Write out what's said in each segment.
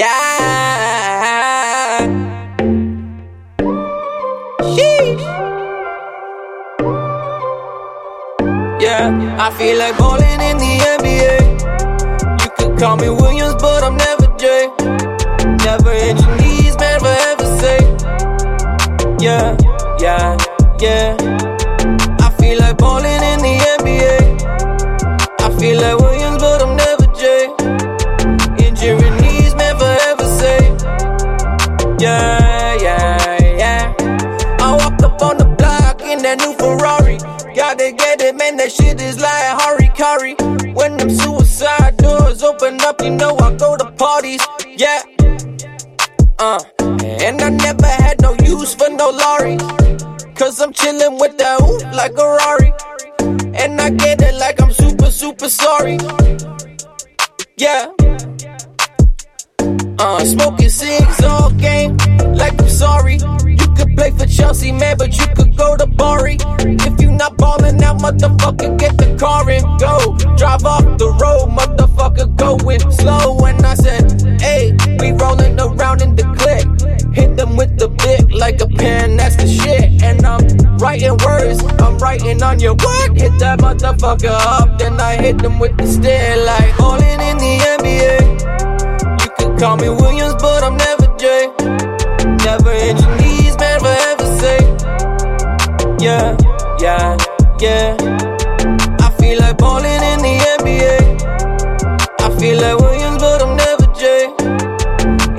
Yeah. Sheesh. Yeah, I feel like balling in the NBA. You could call me Williams, but I'm never Jay. Never hit your knees, man, forever say. Yeah, yeah, yeah. Yeah, yeah, yeah. I walked up on the block in that new Ferrari. Gotta get it, man, that shit is like Harikari. When them suicide doors open up, you know I go to parties. Yeah. Uh, and I never had no use for no lorry. Cause I'm chillin' with that ooh like a Rari. And I get it like I'm super, super sorry. Yeah. Uh, smoking cigs all game, like I'm sorry. You could play for Chelsea, man, but you could go to Bari. If you not ballin' out, motherfucker, get the car and go. Drive off the road, motherfucker, going slow. And I said, hey, we rollin' around in the click. Hit them with the big like a pen, that's the shit. And I'm writing words, I'm writing on your what? Hit that motherfucker up, then I hit them with the stare like ballin' call me Williams, but I'm never Jay. Never hit your knees, man, forever say. Yeah, yeah, yeah. I feel like ballin' in the NBA. I feel like Williams, but I'm never Jay.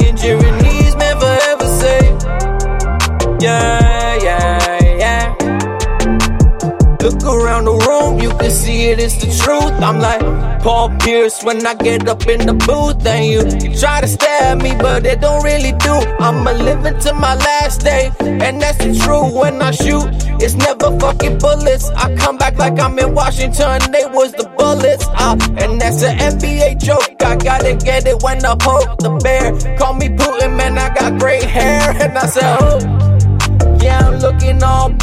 Injury knees, man, forever say. Yeah, around the room, you can see it, it's the truth. I'm like Paul Pierce when I get up in the booth. And you, you try to stab me, but it don't really do. I'ma live until my last day, and that's the truth. When I shoot, it's never fucking bullets. I come back like I'm in Washington, they was the bullets. Uh, and that's an NBA joke. I gotta get it when I poke the bear. Call me Putin, man, I got great hair. And I said, oh. Yeah, I'm looking all.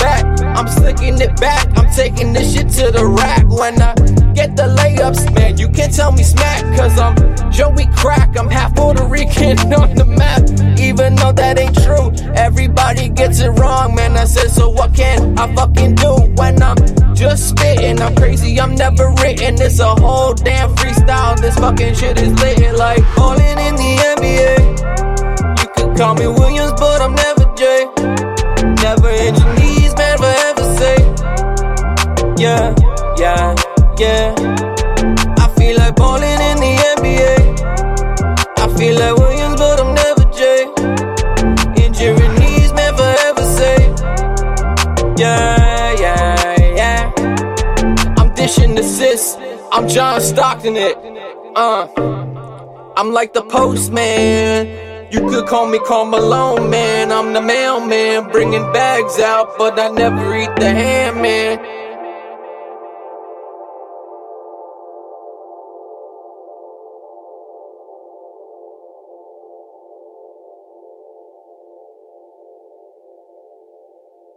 I'm slicking it back. I'm taking this shit to the rack. When I get the layups, man, you can't tell me smack. Cause I'm Joey Crack. I'm half Puerto Rican on the map. Even though that ain't true, everybody gets it wrong, man. I said, so what can I fucking do when I'm just spitting? I'm crazy, I'm never written. It's a whole damn freestyle. This fucking shit is lit like falling in the NBA. You could call me Williams, but I'm yeah. I feel like ballin' in the NBA. I feel like Williams, but I'm never Jay. Injury knees, man, forever say. Yeah, yeah, yeah. I'm dishing assists. I'm John Stockton it. Uh, I'm like the postman. You could call me Karl Malone, man. I'm the mailman, bringing bags out, but I never eat the ham, man.